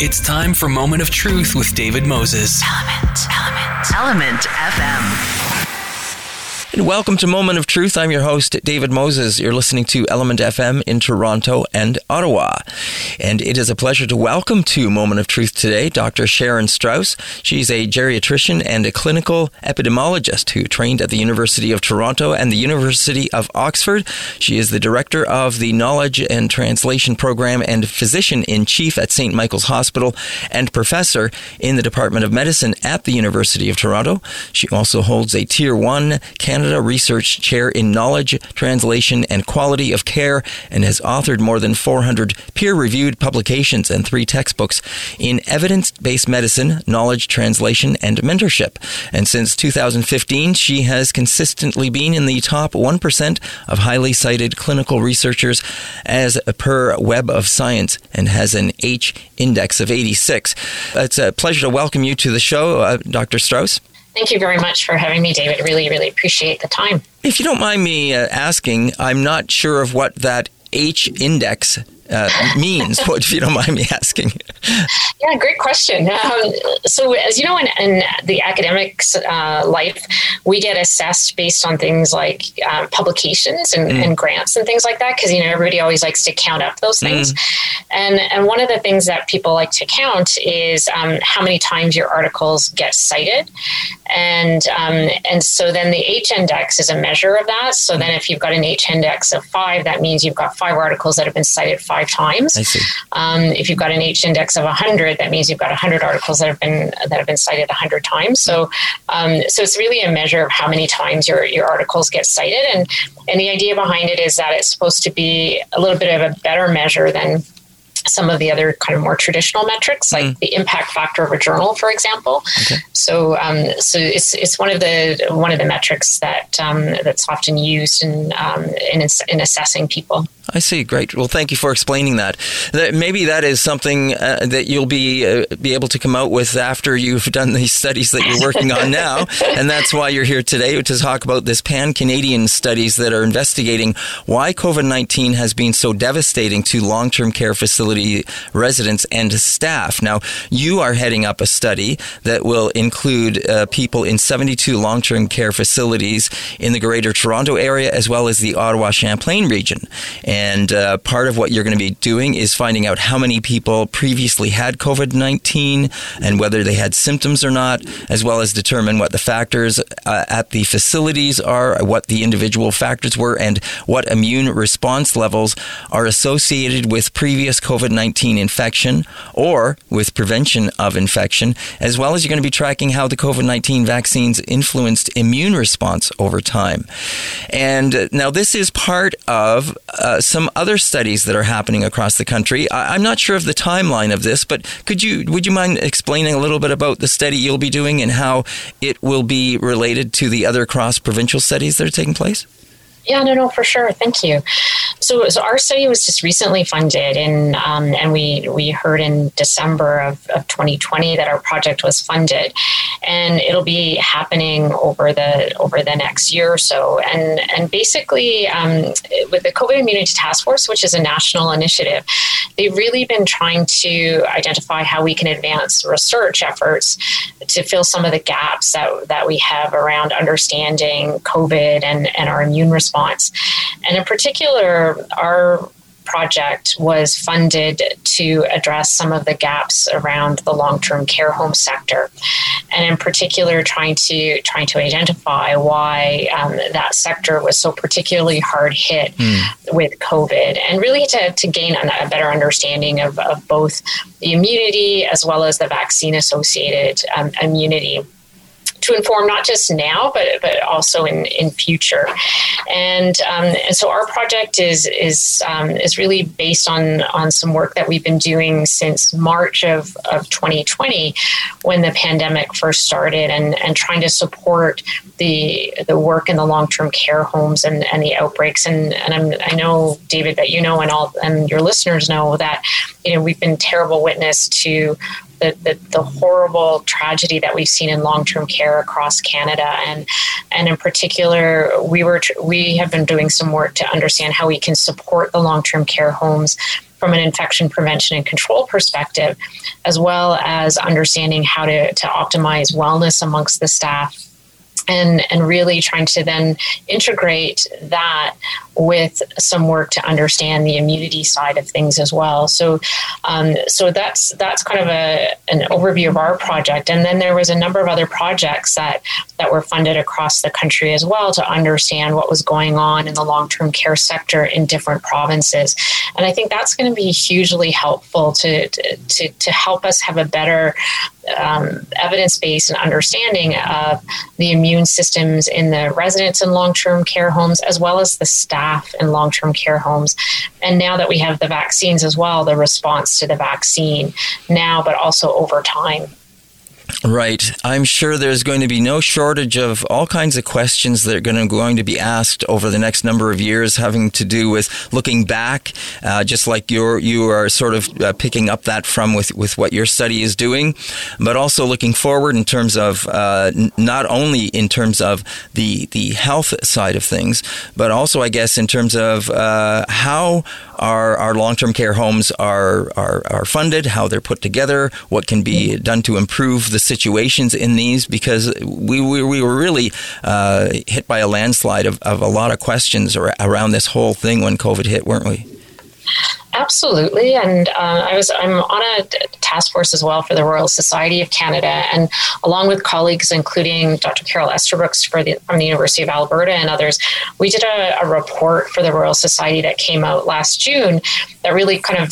It's time for Moment of Truth with David Moses. Element, Element, Element FM. And welcome to Moment of Truth. I'm your host, David Moses. You're listening to Element FM in Toronto and Ottawa. And it is a pleasure to welcome to Moment of Truth today Dr. Sharon Straus. She's a geriatrician and a clinical epidemiologist who trained at the University of Toronto and the University of Oxford. She is the director of the Knowledge and Translation Program and physician in chief at St. Michael's Hospital and professor in the Department of Medicine at the University of Toronto. She also holds a Tier 1 Canada Canada Research Chair in Knowledge, Translation, and Quality of Care, and has authored more than 400 peer reviewed publications and three textbooks in evidence based medicine, knowledge translation, and mentorship. And since 2015, she has consistently been in the top 1% of highly cited clinical researchers as per Web of Science and has an H index of 86. It's a pleasure to welcome you to the show, uh, Dr. Straus. Thank you very much for having me, David. Really, really appreciate the time. If you don't mind me uh, asking, I'm not sure of what that H index uh, means, if you don't mind me asking. Yeah, great question. Um, so, as you know, in, in the academics uh, life, we get assessed based on things like um, publications and, mm. and, grants and things like that, because you know everybody always likes to count up those things. Mm. And and one of the things that people like to count is um, how many times your articles get cited, and um, and so then the H index is a measure of that. So then, if you've got an H index of five, that means you've got five articles that have been cited five five times. Um, if you've got an H index of 100, that means you've got 100 articles that have been that have been cited 100 times. So, um, so it's really a measure of how many times your your articles get cited, and and the idea behind it is that it's supposed to be a little bit of a better measure than some of the other kind of more traditional metrics, like mm. the impact factor of a journal, for example. Okay. So, um, so it's it's one of the one of the metrics that um, that's often used in um, in, in assessing people. I see. Great. Well, thank you for explaining that. that maybe that is something uh, that you'll be uh, be able to come out with after you've done these studies that you're working on now, and that's why you're here today to talk about this pan Canadian studies that are investigating why COVID nineteen has been so devastating to long term care facility residents and staff. Now, you are heading up a study that will include uh, people in 72 long term care facilities in the Greater Toronto area as well as the Ottawa Champlain region. And and uh, part of what you're going to be doing is finding out how many people previously had COVID 19 and whether they had symptoms or not, as well as determine what the factors uh, at the facilities are, what the individual factors were, and what immune response levels are associated with previous COVID 19 infection or with prevention of infection, as well as you're going to be tracking how the COVID 19 vaccines influenced immune response over time. And uh, now, this is part of uh, some other studies that are happening across the country. I, am not sure of the timeline of this, but could you would you mind explaining a little bit about the study you'll be doing and how it will be related to the other cross provincial studies that are taking place? Yeah, no, no, for sure. Thank you. So, so our study was just recently funded, and um, and we we heard in December of, of 2020 that our project was funded, and it'll be happening over the over the next year or so. And and basically, um, with the COVID Immunity Task Force, which is a national initiative, they've really been trying to identify how we can advance research efforts to fill some of the gaps that that we have around understanding COVID and and our immune response response. And in particular, our project was funded to address some of the gaps around the long-term care home sector, and in particular, trying to trying to identify why um, that sector was so particularly hard hit mm. with COVID, and really to, to gain a better understanding of, of both the immunity as well as the vaccine-associated um, immunity to inform not just now, but but also in in future. And um, and so our project is is um, is really based on on some work that we've been doing since March of of 2020, when the pandemic first started, and and trying to support the the work in the long term care homes and and the outbreaks. And and I'm, I know David that you know and all and your listeners know that you know we've been terrible witness to the, the, the, horrible tragedy that we've seen in long-term care across Canada, and and in particular, we were we have been doing some work to understand how we can support the long-term care homes from an infection prevention and control perspective, as well as understanding how to, to optimize wellness amongst the staff and and really trying to then integrate that with some work to understand the immunity side of things as well. So, um, so that's that's kind of a an overview of our project, and then there was a number of other projects that that were funded across the country as well to understand what was going on in the long term care sector in different provinces, and I think that's going to be hugely helpful to to to help us have a better um, evidence based and understanding of the immune systems in the residents in long term care homes as well as the staff in long term care homes. And now that we have the vaccines as well, the response to the vaccine now, but also over time. Right. I'm sure there's going to be no shortage of all kinds of questions that are going to, going to be asked over the next number of years having to do with looking back, uh, just like you're, you are sort of uh, picking up that from with, with what your study is doing, but also looking forward in terms of uh, n- not only in terms of the, the health side of things, but also, I guess, in terms of uh, how our, our long term care homes are, are, are funded, how they're put together, what can be done to improve the situations in these, because we, we, we were really uh, hit by a landslide of, of a lot of questions around this whole thing when COVID hit, weren't we? Absolutely, and uh, I was I'm on a task force as well for the Royal Society of Canada, and along with colleagues, including Dr. Carol Estabrooks for the, from the University of Alberta and others, we did a, a report for the Royal Society that came out last June that really kind of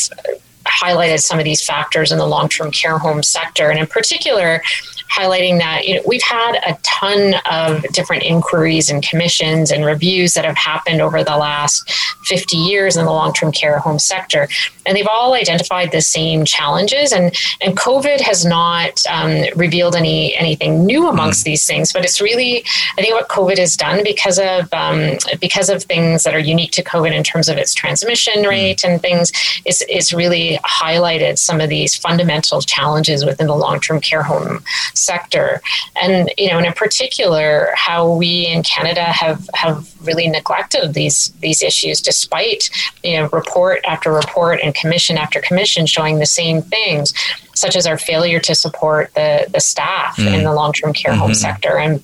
highlighted some of these factors in the long-term care home sector, and in particular highlighting that you know, we've had a ton of different inquiries and commissions and reviews that have happened over the last 50 years in the long-term care home sector and they've all identified the same challenges and and covid has not um, revealed any anything new amongst mm. these things but it's really i think what covid has done because of um, because of things that are unique to covid in terms of its transmission mm. rate mm. and things is is really highlighted some of these fundamental challenges within the long-term care home sector. And, you know, and in particular, how we in Canada have, have really neglected these, these issues despite, you know, report after report and commission after commission showing the same things, such as our failure to support the, the staff mm. in the long term care mm-hmm. home sector. And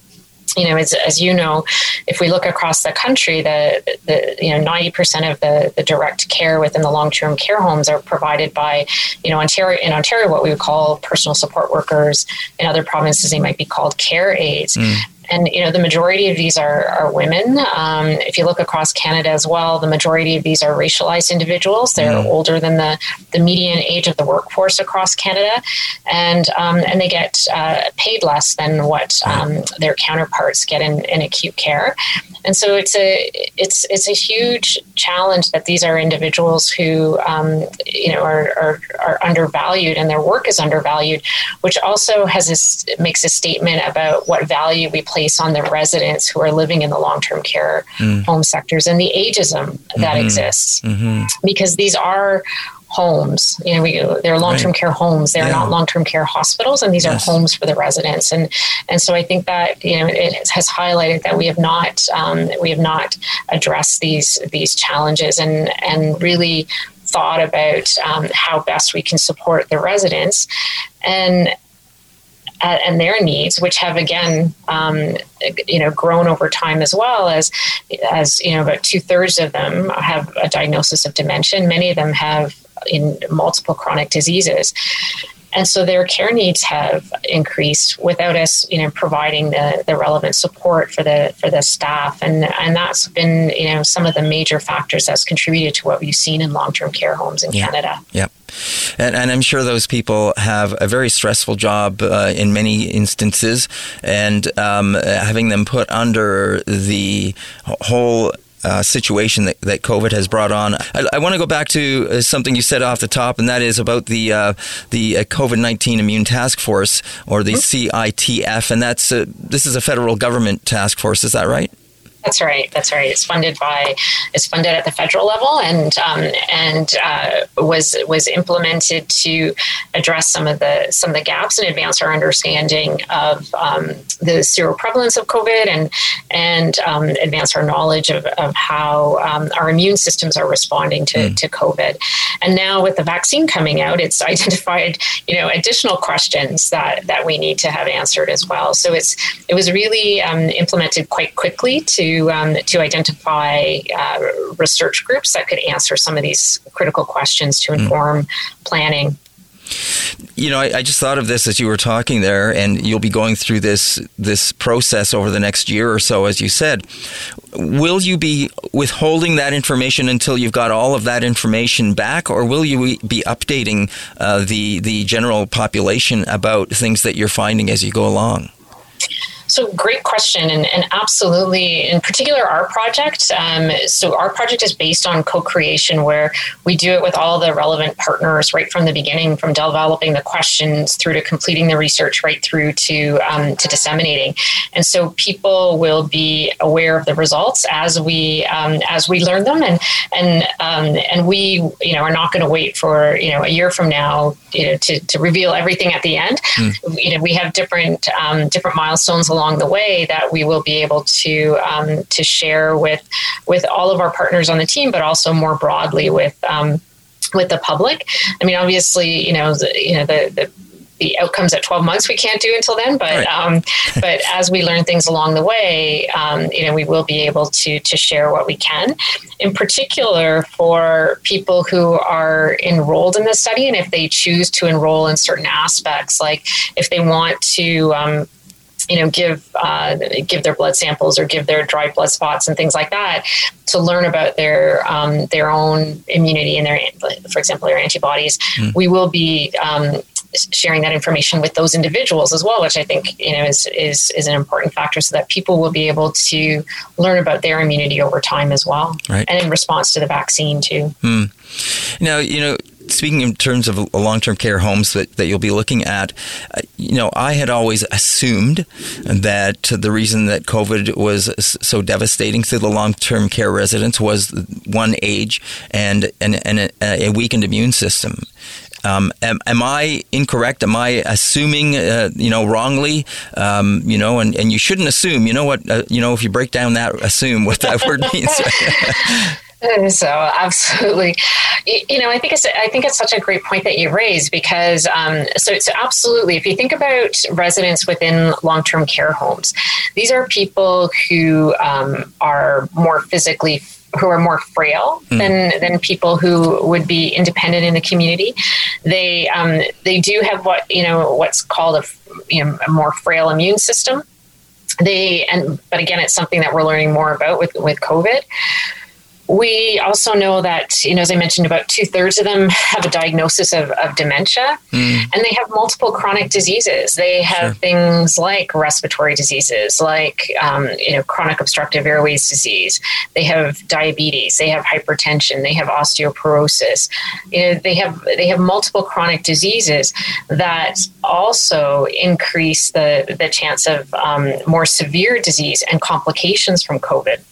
you know, as, as you know, if we look across the country, the, the you know, 90% of the, the direct care within the long-term care homes are provided by, you know, Ontario, in Ontario, what we would call personal support workers. In other provinces, they might be called care aides. Mm and you know the majority of these are, are women. Um, if you look across Canada as well, the majority of these are racialized individuals. They're mm. older than the, the median age of the workforce across Canada, and um, and they get uh, paid less than what um, their counterparts get in, in acute care. And so it's a it's it's a huge challenge that these are individuals who um, you know are, are, are undervalued and their work is undervalued, which also has a, makes a statement about what value we place on the residents who are living in the long term care mm. home sectors and the ageism that mm-hmm. exists. Mm-hmm. Because these are homes. You know, we, they're long-term right. care homes. They're yeah. not long-term care hospitals, and these yes. are homes for the residents. And and so I think that you know it has highlighted that we have not um, we have not addressed these these challenges and and really thought about um, how best we can support the residents and uh, and their needs, which have again, um, you know, grown over time as well as, as you know, about two thirds of them have a diagnosis of dementia. Many of them have in multiple chronic diseases and so their care needs have increased without us you know providing the, the relevant support for the for the staff. And and that's been you know some of the major factors that's contributed to what we've seen in long-term care homes in yeah. canada. Yep. And, and, I'm sure those people have a very stressful job uh, in many instances, and um, having them put under the whole uh, situation that, that COVID has brought on. I, I want to go back to uh, something you said off the top, and that is about the uh, the uh, COVID nineteen Immune Task Force or the mm-hmm. CITF, and that's this is a federal government task force. Is that right? That's right. That's right. It's funded by it's funded at the federal level and um, and uh, was was implemented to address some of the some of the gaps and advance our understanding of um, the seroprevalence of COVID and and um, advance our knowledge of, of how um, our immune systems are responding to, mm. to COVID. And now with the vaccine coming out, it's identified you know additional questions that that we need to have answered as well. So it's it was really um, implemented quite quickly to um, to identify uh, research groups that could answer some of these critical questions to hmm. inform mm. planning. You know, I, I, just thought of this as you were talking there, and you'll be going through this this process over the next year or so, as you said. Will you be withholding that information until you've got all of that information back, or will you be updating uh, the the general population about things that you're finding as you go along? So, great question, and, and absolutely, in particular, our project. Um, so, our project is based on co creation, where we do it with all the relevant partners right from the beginning, from developing the questions through to completing the research, right through to, um, to disseminating. And so, people will be aware of the results as we um, as we learn them, and and um, and we you know are not going to wait for you know a year from now you know to, to reveal everything at the end. Mm. You know, we have different um, different milestones along along the way that we will be able to um, to share with with all of our partners on the team, but also more broadly with um, with the public. I mean, obviously, you know, the, you know the, the the outcomes at 12 months we can't do until then but right. um, but as we learn things along the way um, you know we will be able to to share what we can in particular for people who are enrolled in the study and if they choose to enroll in certain aspects like if they want to um, you know give uh, give their blood samples or give their dried blood spots and things like that to learn about their um, their own immunity and their for example their antibodies mm. we will be um, sharing that information with those individuals as well which i think you know is is is an important factor so that people will be able to learn about their immunity over time as well right. and in response to the vaccine too mm. now you know speaking in terms of long-term care homes that, that you'll be looking at, uh, you know, I had always assumed that the reason that COVID was so devastating to the long-term care residents was one age and, and, and a, a weakened immune system. Um, am, am, I incorrect? Am I assuming, uh, you know, wrongly? Um, you know, and, and you shouldn't assume. You know what? Uh, you know, if you break down that, assume what that word means. So absolutely, you know, I think it's I think it's such a great point that you raise because um, so so absolutely, if you think about residents within long term care homes, these are people who um, are more physically who are more frail mm. than than people who would be independent in the community. They um, they do have what you know what's called a you know a more frail immune system. They and but again, it's something that we're learning more about with with COVID we also know that, you know, as I mentioned, about two thirds of them have a diagnosis of, of dementia mm. and they have multiple chronic diseases. They have sure. things like respiratory diseases, like, um, you know, chronic obstructive airways disease. They have diabetes. They have hypertension. They have osteoporosis. You know, they have, they have multiple chronic diseases that also increase the, the chance of um, more severe disease and complications from COVID.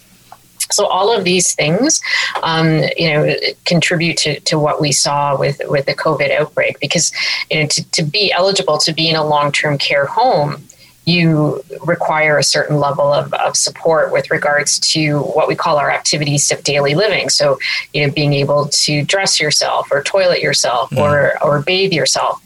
So all of these things, um, you know, contribute to, to what we saw with with the COVID outbreak. Because you know, to, to be eligible to be in a long term care home, you require a certain level of, of support with regards to what we call our activities of daily living. So, you know, being able to dress yourself or toilet yourself mm. or or bathe yourself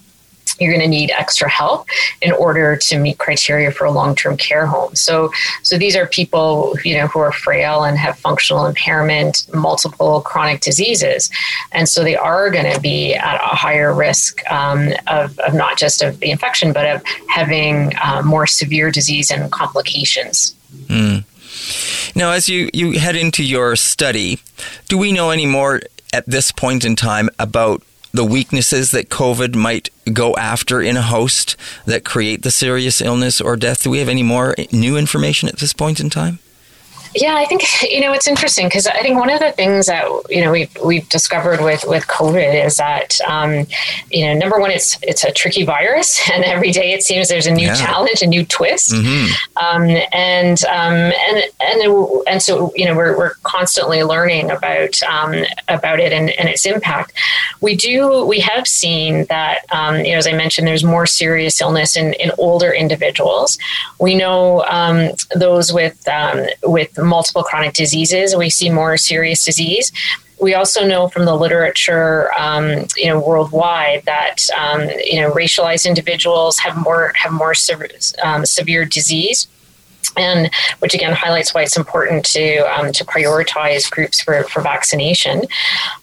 you're going to need extra help in order to meet criteria for a long-term care home. So, so these are people you know who are frail and have functional impairment, multiple chronic diseases, and so they are going to be at a higher risk um, of, of, not just of the infection, but of having uh, more severe disease and complications. Mm. Now, as you, you head into your study, do we know any more at this point in time about the weaknesses that COVID might go after in a host that create the serious illness or death? Do we have any more new information at this point in time? Yeah, I think you know it's interesting because I think one of the things that you know we've we've discovered with with COVID is that um, you know number one it's it's a tricky virus and every day it seems there's a new yeah. challenge, a new twist, mm-hmm. um, and um, and and and so you know we're we're constantly learning about um, about it and, and its impact. We do we have seen that um, you know as I mentioned there's more serious illness in in older individuals. We know um, those with with multiple chronic diseases, we see more serious disease. We also know from the literature, um, you know, worldwide that um, you know racialized individuals have more have more um, severe disease and which again highlights why it's important to um, to prioritize groups for, for vaccination.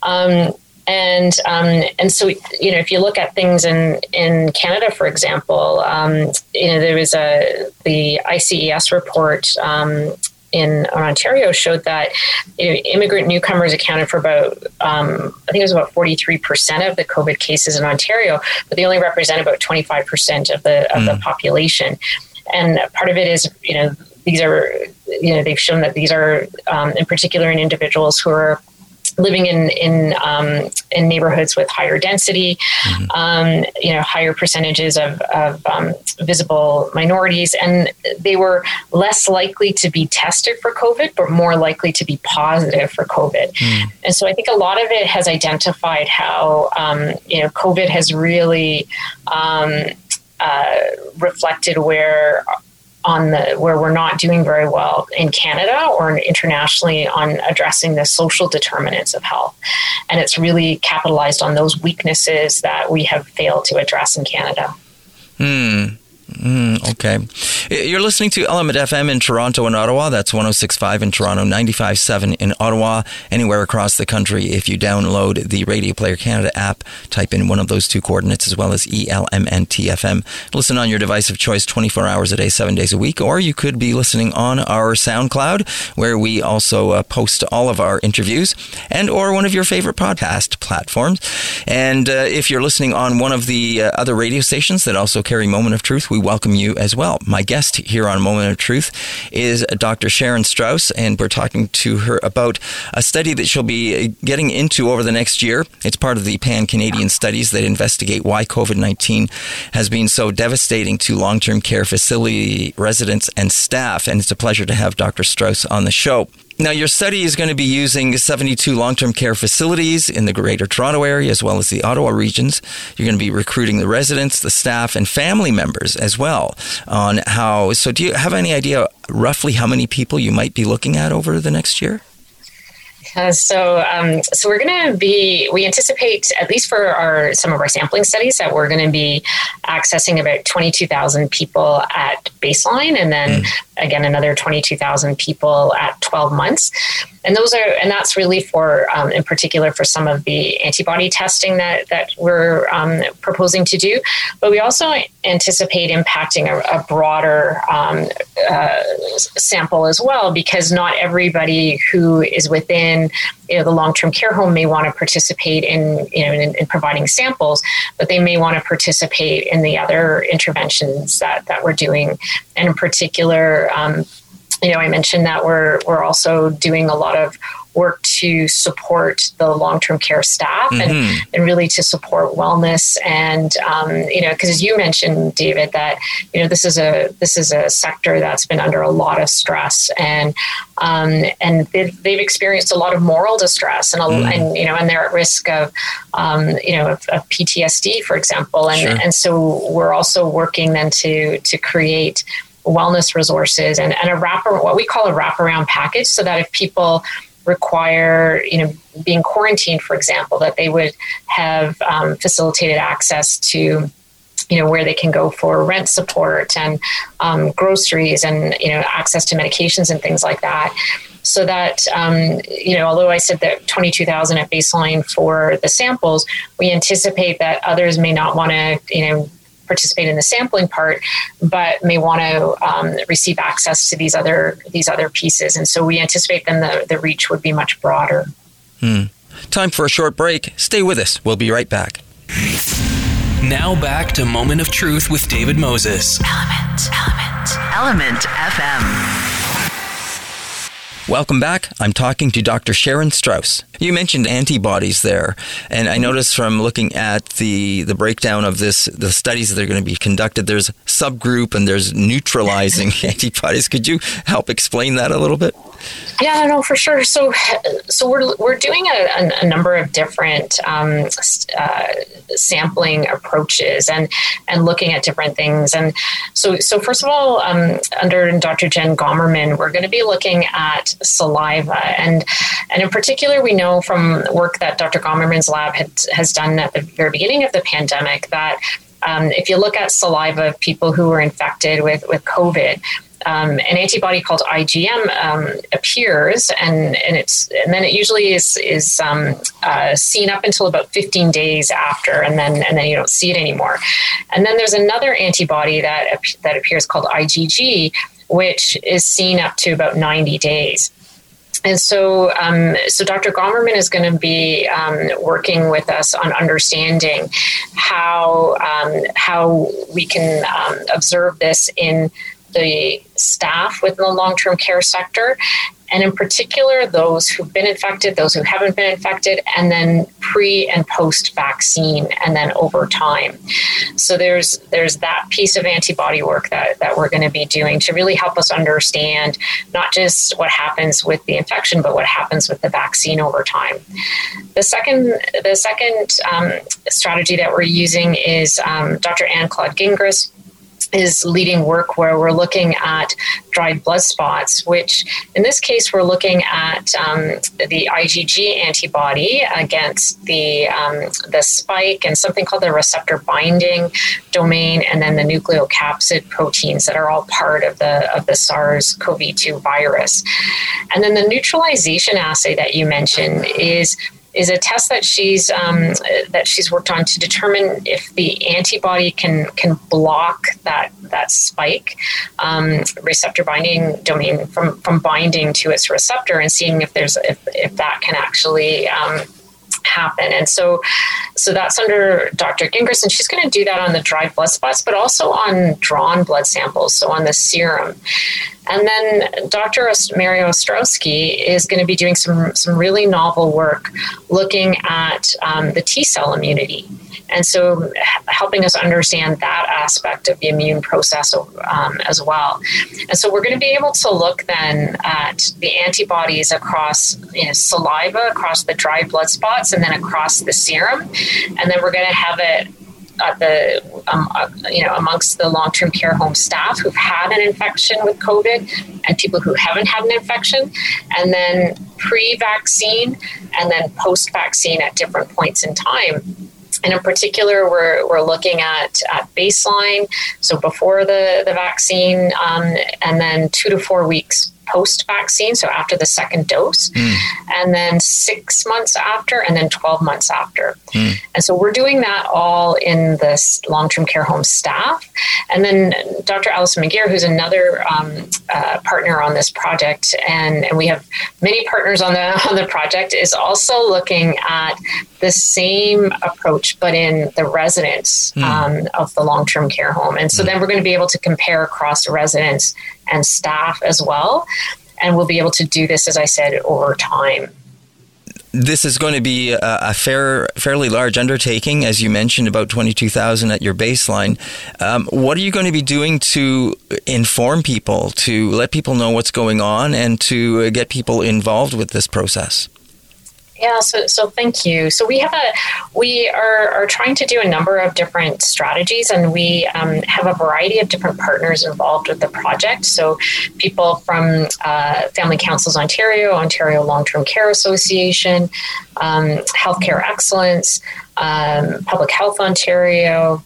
Um, and um, and so you know if you look at things in in Canada, for example, um, you know there was a the ICES report um, in Ontario showed that you know, immigrant newcomers accounted for about, um, I think it was about 43% of the COVID cases in Ontario, but they only represent about 25% of the of mm. the population. And part of it is, you know, these are, you know, they've shown that these are, um, in particular, in individuals who are living in in um, in neighborhoods with higher density, mm-hmm. um, you know, higher percentages of, of um, visible minorities, and they were less likely to be tested for COVID, but more likely to be positive for COVID. Mm. And so, I think a lot of it has identified how um, you know COVID has really um, uh, reflected where on the where we're not doing very well in Canada or internationally on addressing the social determinants of health. And it's really capitalized on those weaknesses that we have failed to address in Canada. Hmm. Mm, okay. You're listening to Element FM in Toronto and Ottawa. That's 1065 in Toronto, 957 in Ottawa, anywhere across the country. If you download the Radio Player Canada app, type in one of those two coordinates as well as ELMNTFM. Listen on your device of choice 24 hours a day, seven days a week, or you could be listening on our SoundCloud, where we also uh, post all of our interviews, and or one of your favorite podcast platforms. And uh, if you're listening on one of the uh, other radio stations that also carry Moment of Truth, we welcome you as well. My guest here on Moment of Truth is Dr. Sharon Straus, and we're talking to her about a study that she'll be getting into over the next year. It's part of the Pan Canadian studies that investigate why COVID 19 has been so devastating to long term care facility residents and staff. And it's a pleasure to have Dr. Straus on the show. Now, your study is going to be using 72 long term care facilities in the Greater Toronto area as well as the Ottawa regions. You're going to be recruiting the residents, the staff, and family members as well on how. So, do you have any idea roughly how many people you might be looking at over the next year? Uh, so, um, so we're going to be. We anticipate, at least for our some of our sampling studies, that we're going to be accessing about twenty two thousand people at baseline, and then mm. Again another twenty two thousand people at twelve months. And those are and that's really for um, in particular for some of the antibody testing that that we're um, proposing to do. But we also anticipate impacting a, a broader um, uh, sample as well because not everybody who is within you know the long-term care home may want to participate in you know in, in providing samples but they may want to participate in the other interventions that that we're doing and in particular um, you know, I mentioned that we're we're also doing a lot of work to support the long-term care staff mm-hmm. and, and really to support wellness and um, you know because as you mentioned david that you know this is a this is a sector that's been under a lot of stress and um, and they've, they've, experienced a lot of moral distress and, a, mm. and you know and they're at risk of um, you know of, of, PTSD for example and sure. and so we're also working then to to create wellness resources and, and a wrapper, what we call a wraparound package, so that if people require, you know, being quarantined, for example, that they would have um, facilitated access to you know where they can go for rent support and um, groceries and you know access to medications and things like that. So that um, you know although i said that 22000 at baseline for the samples we anticipate that others may not want to you know participate in the sampling part, but may want to um, receive access to these other these other pieces. And so we anticipate then the, the reach would be much broader. Hmm. Time for a short break. Stay with us. We'll be right back. Now back to Moment of Truth with David Moses. Element, Element, Element FM. Welcome back. I'm talking to Dr. Sharon Straus. You mentioned antibodies there, and I noticed from looking at the the breakdown of this the studies that are going to be conducted, there's subgroup and there's neutralizing antibodies. Could you help explain that a little bit? Yeah, no, for sure. So, so we're we're doing a, a number of different um, uh, sampling approaches and and looking at different things. And so, so first of all, um, under Dr. Jen Gommerman, we're going to be looking at saliva, and and in particular, we know from work that Dr. Gommerman's lab had, has done at the very beginning of the pandemic that um, if you look at saliva of people who were infected with with COVID um, an antibody called IgM um, appears, and, and it's and then it usually is is um, uh, seen up until about 15 days after, and then and then you don't see it anymore. And then there's another antibody that that appears called IgG, which is seen up to about 90 days. And so, um, so Dr. Gommerman is going to be um, working with us on understanding how um, how we can um, observe this in the staff within the long term care sector, and in particular, those who've been infected, those who haven't been infected, and then pre and post vaccine, and then over time. So there's there's that piece of antibody work that, that we're going to be doing to really help us understand not just what happens with the infection, but what happens with the vaccine over time. The second the second um, strategy that we're using is um, Dr. Anne Claude Gingras is leading work where we're looking at dried blood spots, which in this case we're looking at um, the IgG antibody against the um, the spike and something called the receptor binding domain, and then the nucleocapsid proteins that are all part of the of the SARS-CoV-2 virus. And then the neutralization assay that you mentioned is is a test that she's um, that she's worked on to determine if the antibody can can block that that spike um, receptor binding domain from from binding to its receptor and seeing if there's if, if that can actually um, happen. And so, so that's under Dr. Gingras, and she's going to do that on the dried blood spots, but also on drawn blood samples, so on the serum. And then Dr. Mario Ostrowski is going to be doing some, some really novel work looking at um, the T cell immunity. And so helping us understand that aspect of the immune process um, as well. And so we're going to be able to look then at the antibodies across you know, saliva, across the dry blood spots, and then across the serum. And then we're going to have it at the um, uh, you know amongst the long-term care home staff who've had an infection with COVID and people who haven't had an infection, and then pre-vaccine and then post-vaccine at different points in time. And in particular, we're, we're looking at, at baseline, so before the, the vaccine, um, and then two to four weeks post vaccine, so after the second dose, mm. and then six months after, and then 12 months after. Mm. And so we're doing that all in this long term care home staff. And then Dr. Allison McGeer, who's another um, uh, partner on this project, and, and we have many partners on the, on the project, is also looking at the same approach, but in the residents mm. um, of the long term care home. And so mm. then we're going to be able to compare across residents and staff as well. And we'll be able to do this, as I said, over time. This is going to be a, fair, fairly large undertaking, as you mentioned, about twenty-two thousand at your baseline. Um, what are you going to be doing to inform people, to let people know what's going on, and to get people involved with this process? Yeah, so, so thank you. So we have a we are, are trying to do a number of different strategies, and we um, have a variety of different partners involved with the project. So people from uh, Family Councils Ontario, Ontario Long Term Care Association, um, Healthcare Excellence, um, Public Health Ontario.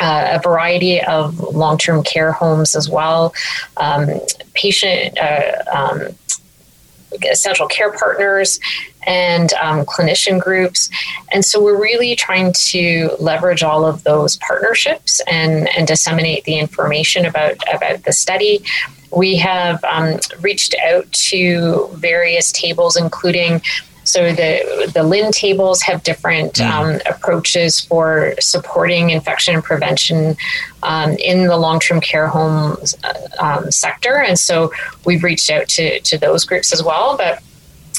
Uh, a variety of long-term care homes as well, um, patient uh, um, essential care partners and um, clinician groups. And so we're really trying to leverage all of those partnerships and, and disseminate the information about, about the study. We have um, reached out to various tables, including So the the LHIN tables have different mm. um, approaches for supporting infection prevention um, in the long term care home uh, um, sector, and so we've reached out to to those groups as well. But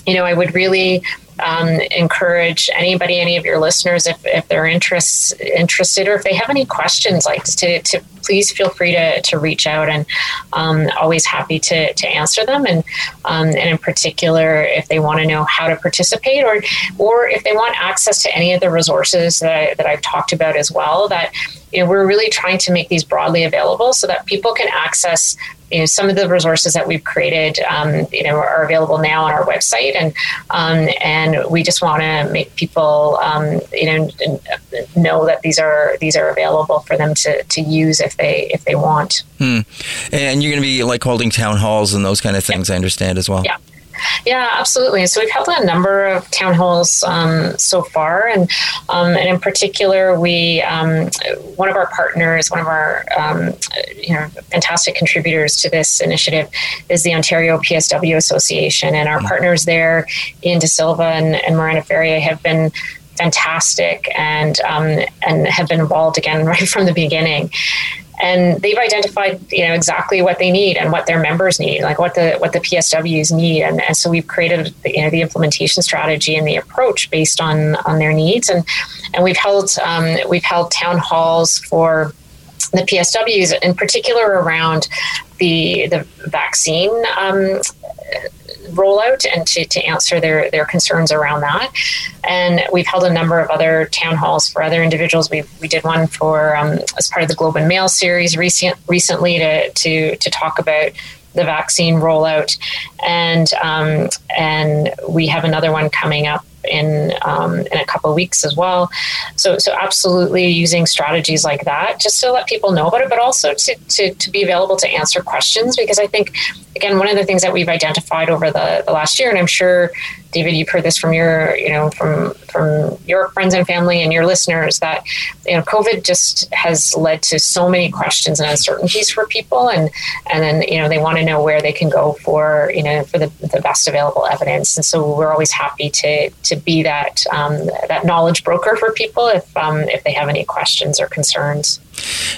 you know, I would really um, encourage anybody, any of your listeners, if, if they're interest, interested or if they have any questions, like to, to please feel free to, to reach out and um, always happy to, to answer them. And, um, and in particular, if they want to know how to participate or, or if they want access to any of the resources that, I, that I've talked about as well, that you know, we're really trying to make these broadly available so that people can access you know, some of the resources that we've created, um, you know, are available now on our website, and um, and we just want to make people, um, you know, know that these are these are available for them to, to use if they if they want. Hmm. And you're going to be like holding town halls and those kind of things. I understand as well. Yeah. Yeah, absolutely. So we've held a number of town halls um, so far, and um, and in particular, we um, one of our partners, one of our um, you know fantastic contributors to this initiative is the Ontario PSW Association, and our mm-hmm. partners there, Ian De Silva and, and Miranda Ferrier, have been fantastic and um, and have been involved again right from the beginning and they've identified you know exactly what they need and what their members need like what the what the psws need. And, and so we've created the, you know the implementation strategy and the approach based on on their needs. And and we've held um, we've held town halls for the PSWs, in particular around the the vaccine um, rollout and to, to answer their, their concerns around that. And we've held a number of other town halls for other individuals. We, we did one for um, as part of the Globe and Mail series recent, recently to, to, to talk about the vaccine rollout, and um, and we have another one coming up in um, in a couple of weeks as well. So so absolutely using strategies like that just to let people know about it, but also to, to, to be available to answer questions because I think again one of the things that we've identified over the, the last year, and I'm sure David, you've heard this from your, you know, from from your friends and family and your listeners that you know COVID just has led to so many questions and uncertainties for people, and and then you know they want to know where they can go for you know for the, the best available evidence, and so we're always happy to to be that um, that knowledge broker for people if um, if they have any questions or concerns.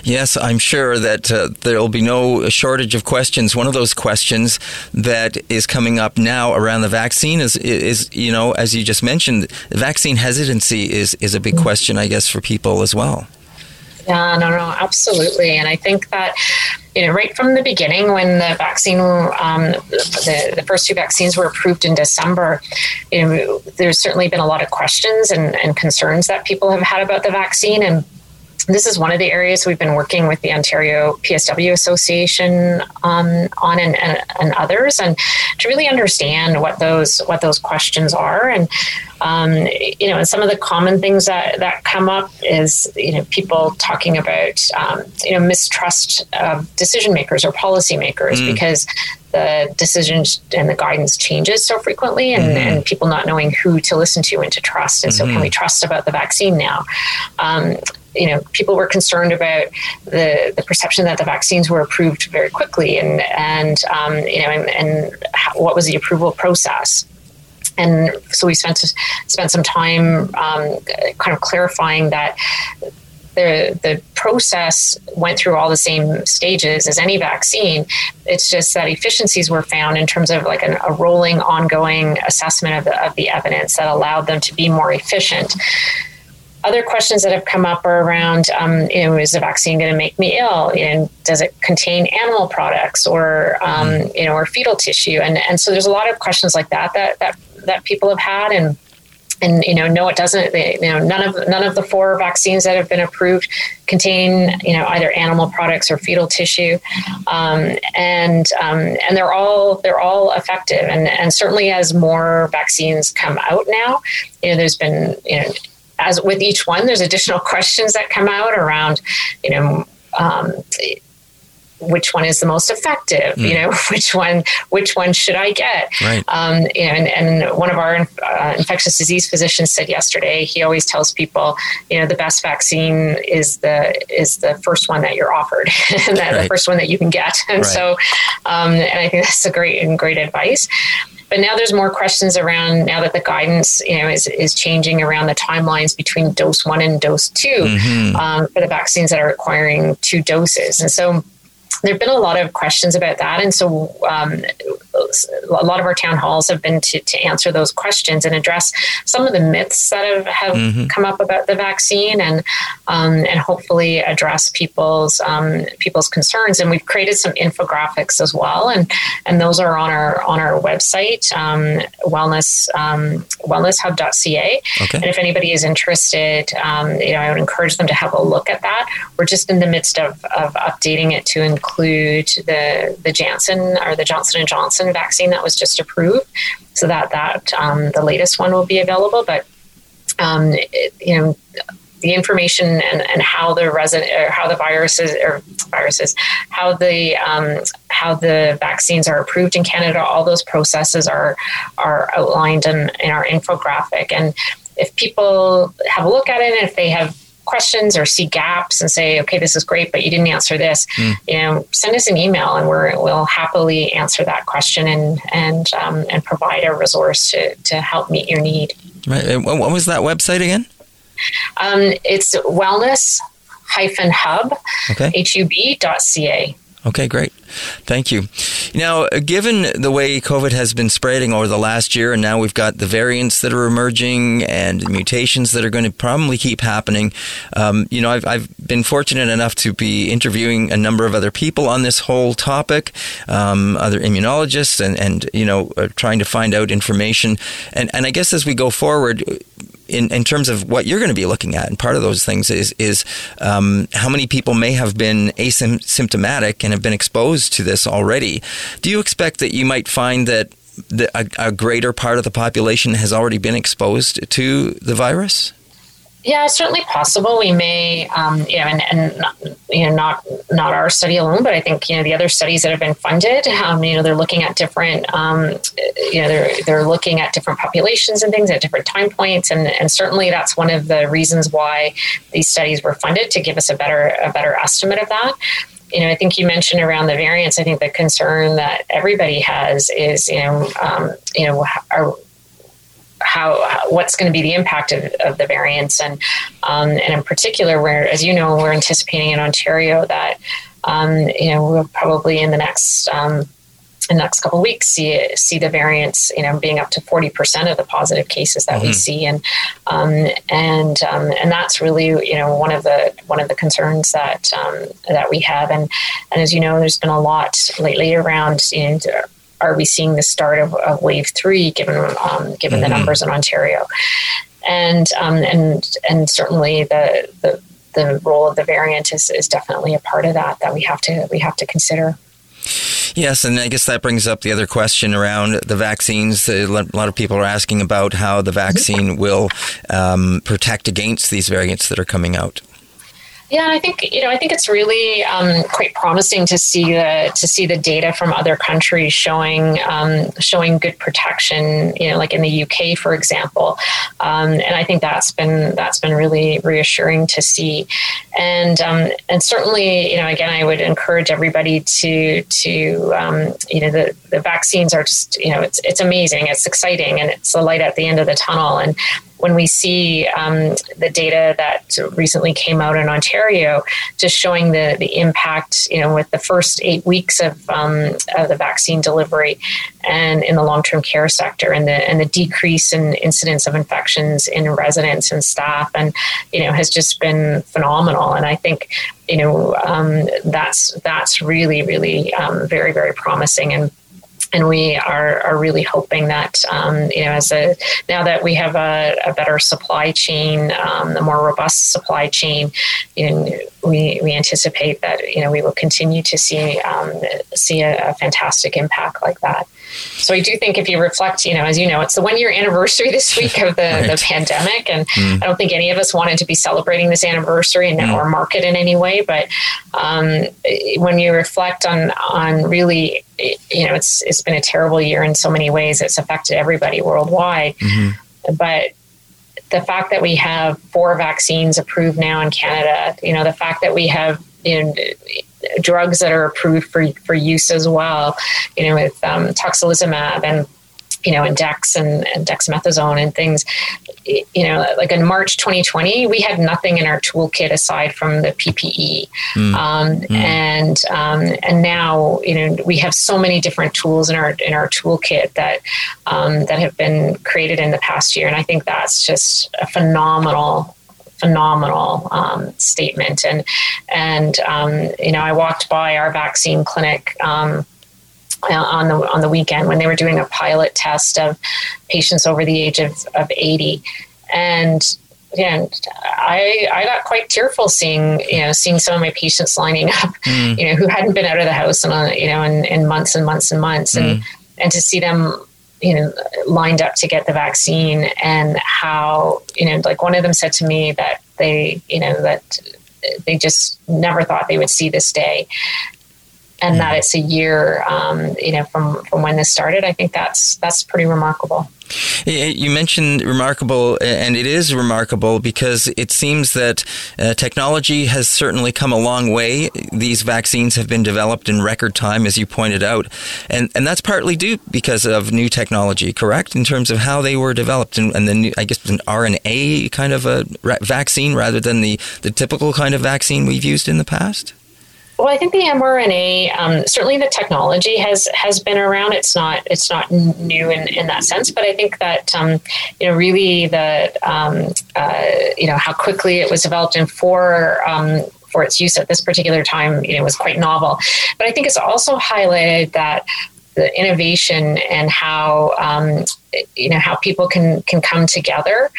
Yes, I'm sure that uh, there will be no shortage of questions. One of those questions that is coming up now around the vaccine is, is you know, as you just mentioned, vaccine hesitancy is, is a big question, I guess, for people as well. Yeah, no, no, absolutely. And I think that, you know, right from the beginning when the vaccine, um, the, the first two vaccines were approved in December, you know, there's certainly been a lot of questions and, and concerns that people have had about the vaccine. And this is one of the areas we've been working with the Ontario PSW Association um, on and, and, and, others, and to really understand what those what those questions are. And um, you know, and some of the common things that, that come up is you know people talking about um, you know mistrust of decision makers or policymakers mm. because the decisions and the guidance changes so frequently and, mm-hmm. and, people not knowing who to listen to and to trust and mm-hmm. so can we mm-hmm. trust about the vaccine now um, you know, people were concerned about the, the perception that the vaccines were approved very quickly and, and um, you know, and, and how, what was the approval process. And so we spent spent some time um, kind of clarifying that the the process went through all the same stages as any vaccine. It's just that efficiencies were found in terms of like an, a rolling, ongoing assessment of the, of the evidence that allowed them to be more efficient other questions that have come up are around, um, you know, is the vaccine going to make me ill? You know, does it contain animal products or, um, mm. you know, or fetal tissue? And and so there's a lot of questions like that that that that people have had and. And you know, no, it doesn't. They, you know, none of none of the four vaccines that have been approved contain you know either animal products or fetal tissue, um, and um, and they're all they're all effective. And and certainly as more vaccines come out now, you know, there's been you know as with each one, there's additional questions that come out around, you know, um, which one is the most effective? Mm. You know, which one which one should I get? Right. Um, you know, and, and one of our uh, infectious disease physicians said yesterday. He always tells people, you know, the best vaccine is the is the first one that you're offered, and right. the first one that you can get. And right. so, um, and I think that's a great and great advice. But now there's more questions around now that the guidance you know is, is changing around the timelines between dose one and dose 2 mm-hmm. um, for the vaccines that are requiring two doses and so there have been a lot of questions about that. And so um, a lot of our town halls have been to, to answer those questions and address some of the myths that have, have mm-hmm. come up about the vaccine and um, and hopefully address people's um, people's concerns. And we've created some infographics as well, and and those are on our on our website, um, wellness um, wellnesshub.ca. Okay. And if anybody is interested, um, you know, I would encourage them to have a look at that. We're just in the midst of, of updating it to include the the Janssen or the Johnson and Johnson vaccine that was just approved, so that that um, the latest one will be available. But um, it, you know the information and, and how the resident or how the viruses or viruses how the um, how the vaccines are approved in Canada all those processes are are outlined in, in our infographic and if people have a look at it if they have questions or see gaps and say, okay, this is great, but you didn't answer this, mm. you know, send us an email and we're, we'll happily answer that question and, and, um, and provide a resource to, to help meet your need. Right. What was that website again? Um, it's wellness hyphen hub, okay. hub.ca. Okay, great. Thank you. Now, given the way COVID has been spreading over the last year, and now we've got the variants that are emerging and mutations that are going to probably keep happening, um, you know, I've, I've been fortunate enough to be interviewing a number of other people on this whole topic, um, other immunologists, and, and you know, uh, trying to find out information. And, and I guess as we go forward, in, in terms of what you're going to be looking at, and part of those things is is um, how many people may have been asymptomatic and have been exposed to this already. Do you expect that you might find that the, a, a greater part of the population has already been exposed to the virus? Yeah, it's certainly possible. We may, um, you know, and, and not, you know, not not our study alone, but I think you know the other studies that have been funded. Um, you know, they're looking at different, um, you know, they're they're looking at different populations and things at different time points, and and certainly that's one of the reasons why these studies were funded to give us a better a better estimate of that you know, I think you mentioned around the variants. I think the concern that everybody has is, you know, um, you know, are, how, what's going to be the impact of, of the variants. And um, and in particular where as you know we're anticipating in Ontario that um, you know we'll probably in the next um, in the next couple of weeks see see the variants you know being up to 40% of the positive cases that mm-hmm. we see. And um, and um, and that's really you know one of the one of the concerns that um, that we have. And and as you know there's been a lot lately around you know, are we seeing the start of, of wave three given um, given mm-hmm. the numbers in Ontario, and um, and and certainly the, the the role of the variant is, is definitely a part of that that we have to we have to consider. Yes, and I guess that brings up the other question around the vaccines. A lot of people are asking about how the vaccine will um, protect against these variants that are coming out. Yeah, I think you know I think it's really um, quite promising to see the to see the data from other countries showing um, showing good protection. You know, like in the UK, for example, um, and I think that's been that's been really reassuring to see. And um, and certainly, you know, again, I would encourage everybody to to um, you know the the vaccines are just you know it's it's amazing, it's exciting, and it's a light at the end of the tunnel. And when we see um, the data that recently came out in Ontario, just showing the, the impact, you know, with the first eight weeks of, um, of the vaccine delivery and in the long term care sector and the, and the decrease in incidence of infections in residents and staff and, you know, has just been phenomenal. And I think, you know, um, that's, that's really, really um, very, very promising. And and we are, are really hoping that um, you know as a now that we have a, a better supply chain, um, a more robust supply chain, you know, we we anticipate that you know we will continue to see um, see a, a fantastic impact like that. So I do think if you reflect, you know, as you know, it's the one year anniversary this week of the, right. the pandemic. And mm. I don't think any of us wanted to be celebrating this anniversary and mm. or mark it in any way. But um, when you reflect on on really, you know, it's it's been a terrible year in so many ways. It's affected everybody worldwide. Mm-hmm. But the fact that we have four vaccines approved now in Canada, you know, the fact that we have you know, drugs that are approved for, for use as well, you know, with um, tocilizumab and you know, and Dex and, and dexamethasone and things, you know, like in March 2020, we had nothing in our toolkit aside from the PPE. Mm. Um, mm. And um, and now, you know, we have so many different tools in our in our toolkit that um, that have been created in the past year, and I think that's just a phenomenal phenomenal um, statement. And and um, you know, I walked by our vaccine clinic um, uh, on the on the weekend when they were doing a pilot test of patients over the age of, of 80 and yeah, I I got quite tearful seeing you know seeing some of my patients lining up, mm. you know, who hadn't been out of the house in a, you know in, in months and months and months, mm. and and to see them you know lined up to get the vaccine and how you know like one of them said to me that they you know that they just never thought they would see this day and that it's a year, um, you know, from from when this started. I think that's that's pretty remarkable. You mentioned remarkable, and it is remarkable because it seems that uh, technology has certainly come a long way. These vaccines have been developed in record time, as you pointed out, and and that's partly due because of new technology, correct? In terms of how they were developed, and, and the new, I guess an RNA kind of a vaccine rather than the the typical kind of vaccine we've used in the past. Well, I think the mRNA, um, certainly the technology has has been around. It's not it's not new in, in that sense, but I think that um, you know really the um, uh, you know how quickly it was developed and for um, for its use at this particular time, you know, was quite novel. But I think it's also highlighted that the innovation and how um, you know how people can can come together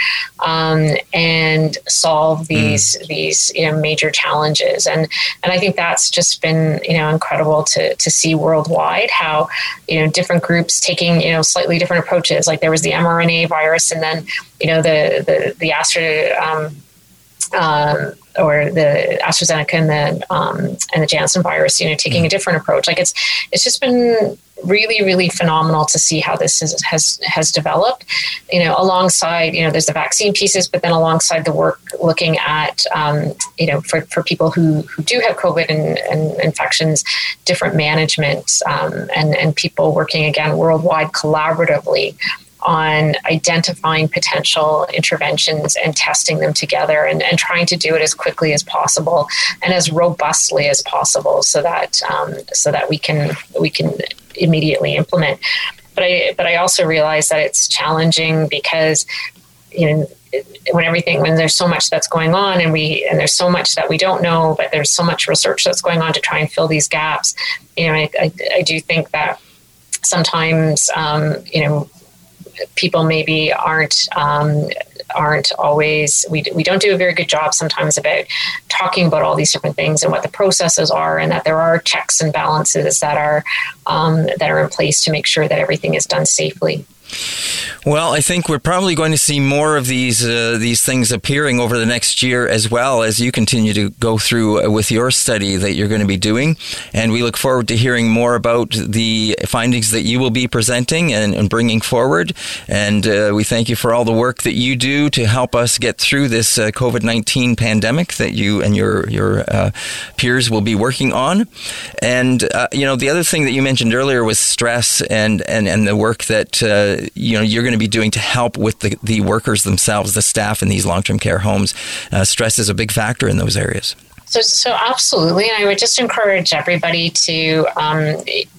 um, and solve these mm. these you know major challenges and and I think that's just been you know incredible to to see worldwide how you know different groups taking you know slightly different approaches like there was the mRNA virus and then you know the the the Astra um, um, or the AstraZeneca and the um, and the Janssen virus, you know, taking a mm. different approach. Like it's it's just been really really phenomenal to see how this is, has has developed. You know, alongside you know, there's the vaccine pieces, but then alongside the work looking at um, you know for, for people who who do have COVID and, and infections, different management um, and and people working again worldwide collaboratively on identifying potential interventions and testing them together and, and trying to do it as quickly as possible and as robustly as possible so that um, so that we can we can immediately implement. But I but I also realize that it's challenging because you know when everything when there's so much that's going on and we and there's so much that we don't know but there's so much research that's going on to try and fill these gaps you know I, I, I do think that sometimes um, you know people maybe aren't um, aren't always we, we don't do a very good job sometimes about talking about all these different things and what the processes are and that there are checks and balances that are um, that are in place to make sure that everything is done safely well, I think we're probably going to see more of these uh, these things appearing over the next year as well as you continue to go through uh, with your study that you're going to be doing, and we look forward to hearing more about the findings that you will be presenting and, and bringing forward. And uh, we thank you for all the work that you do to help us get through this uh, COVID nineteen pandemic that you and your your uh, peers will be working on. And uh, you know, the other thing that you mentioned earlier was stress and and and the work that you know you're going to be doing to help with the, the workers themselves, the staff in these long term care homes. Uh, stress is a big factor in those areas. So, so absolutely, and I would just encourage everybody to, um,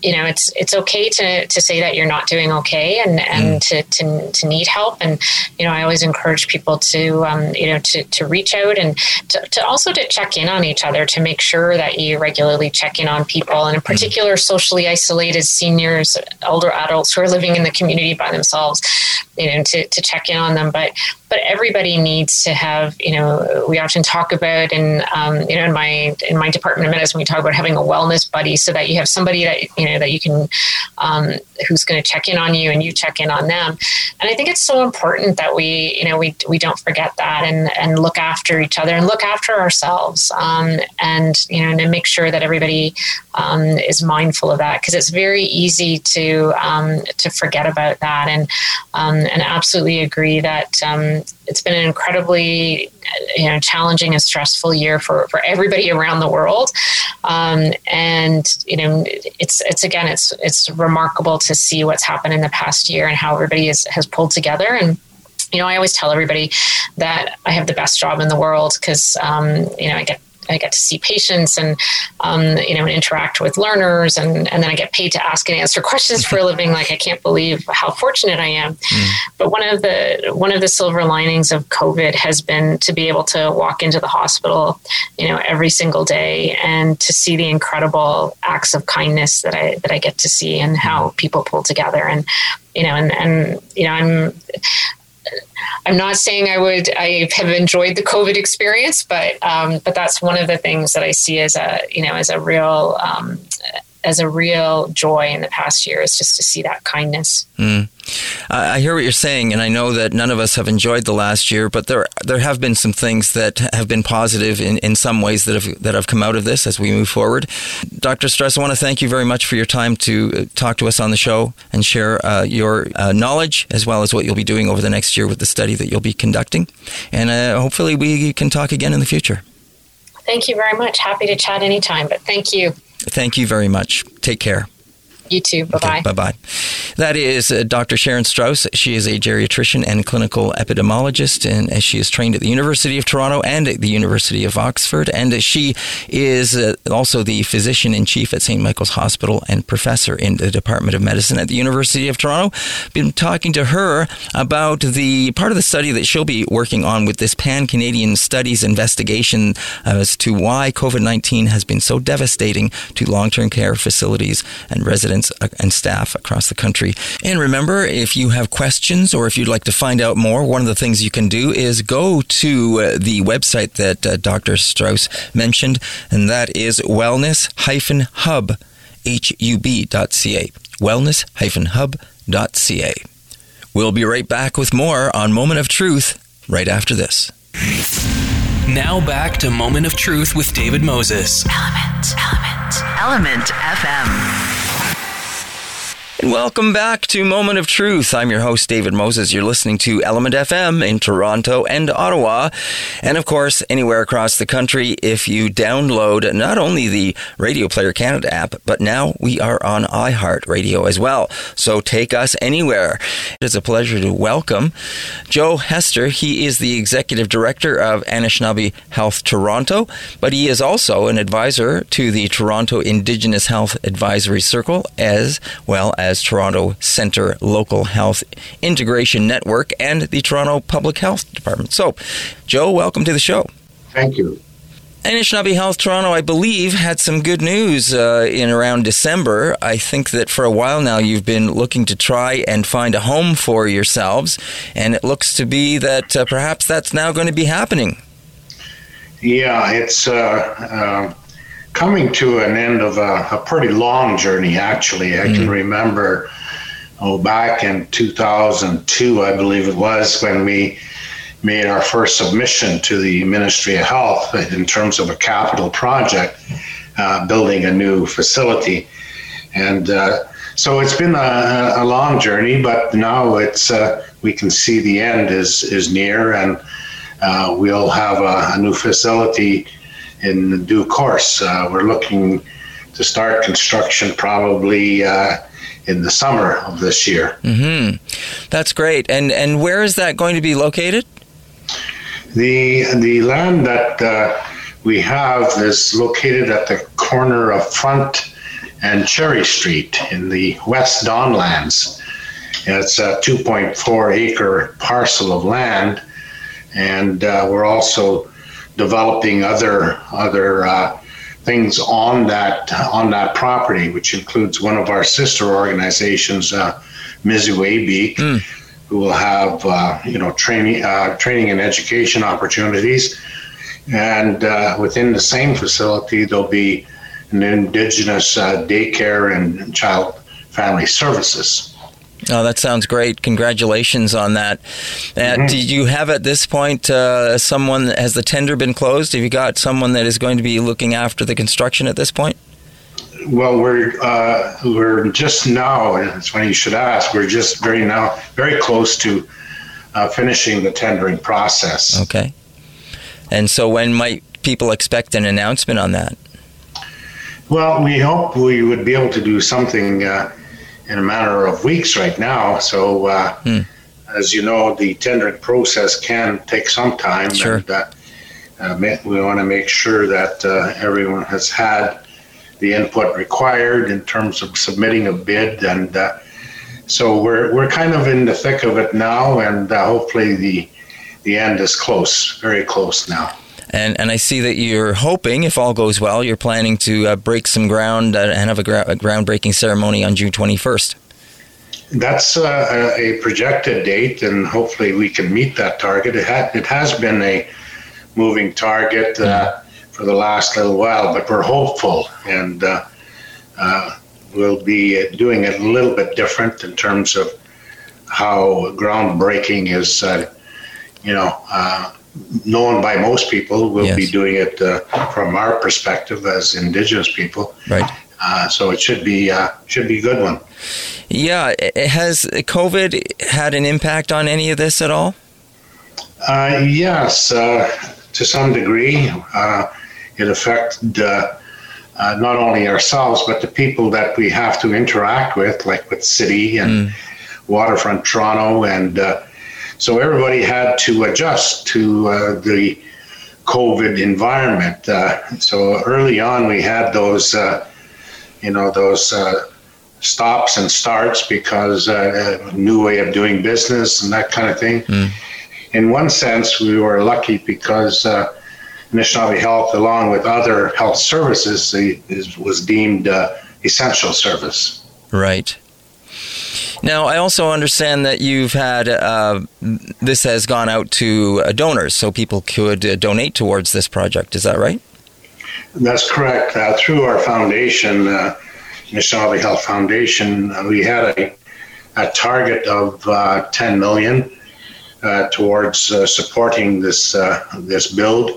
you know, it's it's okay to, to say that you're not doing okay and, and mm. to, to, to need help, and you know, I always encourage people to, um, you know, to, to reach out and to, to, also to check in on each other to make sure that you regularly check in on people, and in mm. particular, mm. socially isolated seniors, older adults who are living in the community by themselves, you know, to, to check in on them, but but everybody needs to have, you know, we often talk about, and um, you know, in my in my department of medicine, we talk about having a wellness buddy, so that you have somebody that you know that you can, um, who's going to check in on you, and you check in on them. And I think it's so important that we, you know, we we don't forget that, and and look after each other, and look after ourselves, um, and you know, and make sure that everybody um, is mindful of that, because it's very easy to um, to forget about that, and um, and absolutely agree that it's been an incredibly you know challenging and stressful year for, for everybody around the world. Um, and you know, it's it's again, it's it's remarkable to see what's happened in the past year and how everybody is, has pulled together. And you know, I always tell everybody that I have the best job in the world because, um, you know, I get I get to see patients and um, you know and interact with learners and and then I get paid to ask and answer questions for a living. Like I can't believe how fortunate I am. Mm. But one of the one of the silver linings of COVID has been to be able to walk into the hospital, you know, every single day and to see the incredible acts of kindness that I that I get to see and how mm. people pull together and you know and and you know I'm I'm not saying I would I have enjoyed the COVID experience, but um, but that's one of the things that I see as a you know as a real um, as a real joy in the past year is just to see that kindness. Mm. I hear what you're saying, and I know that none of us have enjoyed the last year, but there there have been some things that have been positive in, in some ways that have that have come out of this as we move forward. Dr. Straus, I want to thank you very much for your time to uh, talk to us on the show and share uh, your uh, knowledge as well as what you'll be doing over the next year with the study that you'll be conducting, and uh, hopefully we can talk again in the future. Thank you very much. Happy to chat anytime, but thank you. Thank you very much. Take care. You too. Bye bye. Okay, bye bye. That is uh, Dr. Sharon Straus. She is a geriatrician and clinical epidemiologist, and she is trained at the University of Toronto and at the University of Oxford. And she is uh, also the physician in chief at St. Michael's Hospital and professor in the Department of Medicine at the University of Toronto. Been talking to her about the part of the study that she'll be working on with this pan Canadian studies investigation as to why COVID 19 has been so devastating to long term care facilities and residents and staff across the country country. And remember, if you have questions or if you'd like to find out more, one of the things you can do is go to uh, the website that uh, Dr. Straus mentioned, and that is wellness-hub, H-U-B.ca. Wellness-hub.ca. We'll be right back with more on Moment of Truth right after this. Now back to Moment of Truth with David Moses. Element, Element, Element FM. Welcome back to Moment of Truth. I'm your host, David Moses. You're listening to Element FM in Toronto and Ottawa, and of course, anywhere across the country if you download not only the Radio Player Canada app, but now we are on iHeart Radio as well. So take us anywhere. It's a pleasure to welcome Joe Hester. He is the Executive Director of Anishnawbe Health Toronto, but he is also an advisor to the Toronto Indigenous Health Advisory Circle as well as as Toronto Centre Local Health Integration Network and the Toronto Public Health Department. So, Joe, welcome to the show. Thank you. Anishnawbe Health Toronto, I believe, had some good news uh, in around December. I think that for a while now you've been looking to try and find a home for yourselves, and it looks to be that uh, perhaps that's now going to be happening. Yeah, it's uh, uh coming to an end of a, a pretty long journey, actually. I mm. can remember, oh, back in 2002, I believe it was, when we made our first submission to the Ministry of Health in terms of a capital project, uh, building a new facility. And uh, so it's been a, a, long journey, but now it's uh, we can see the end is, is near, and uh, we'll have a, a new facility in due course. Uh, we're looking to start construction probably uh, in the summer of this year. Mm-hmm. That's great. And and where is that going to be located? The the land that uh, we have is located at the corner of Front and Cherry Street in the West Donlands. It's a 2.4 acre parcel of land, and uh, we're also developing other other uh, things on that on that property, which includes one of our sister organizations, uh, Miziwe Biik, mm. who will have uh, you know training uh, training and education opportunities, and uh, within the same facility there'll be an indigenous uh, daycare and child family services. Oh, that sounds great. Congratulations on that. Uh, mm-hmm. Do you have at this point uh, someone, has the tender been closed? Have you got someone that is going to be looking after the construction at this point? Well, we're uh, we're just now. It's funny you should ask. We're just very now very close to uh, finishing the tendering process. Okay. And so, when might people expect an announcement on that? Well, we hope we would be able to do something uh, in a matter of weeks right now. So, uh, hmm. as you know, the tendering process can take some time. Sure. And, uh, uh we want to make sure that uh, everyone has had the input required in terms of submitting a bid. And uh, so we're, we're kind of in the thick of it now, and hopefully the, the end is close, very close now. And, and I see that you're hoping, if all goes well, you're planning to uh, break some ground uh, and have a, gra- a, groundbreaking ceremony on June 21st. That's uh, a projected date, and hopefully we can meet that target. It, ha- it has been a moving target uh, for the last little while, but we're hopeful, and uh, uh, we'll be doing it a little bit different in terms of how groundbreaking is, you know known by most people. We'll yes. be doing it uh, from our perspective as Indigenous people. Right. Uh, so it should be uh, should be a good one. Yeah. Has COVID had an impact on any of this at all? Uh, yes, uh, to some degree. Uh, it affected not only ourselves but the people that we have to interact with, like with City and mm. Waterfront Toronto and so everybody had to adjust to uh, the COVID environment. Uh, so early on, we had those, uh, you know, those uh, stops and starts because uh, a new way of doing business and that kind of thing. Mm. In one sense, we were lucky because uh, Anishnawbe Health, along with other health services, is, was deemed uh, essential service. Right. Now, I also understand that you've had uh, this has gone out to uh, donors, so people could uh, donate towards this project. Is that right? That's correct. Uh, through our foundation, uh, Anishnawbe Health Foundation, uh, we had a, a target of uh, 10 million towards supporting this this build,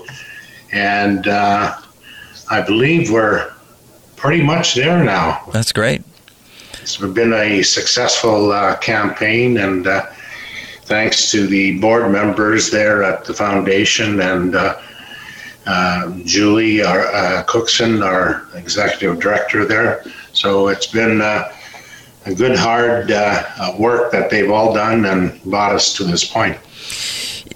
and I believe we're pretty much there now. That's great. It's been a successful uh, campaign, and uh, thanks to the board members there at the foundation and uh, uh Julie our, uh, Cookson, our executive director there. So it's been a good, hard work that they've all done and brought us to this point.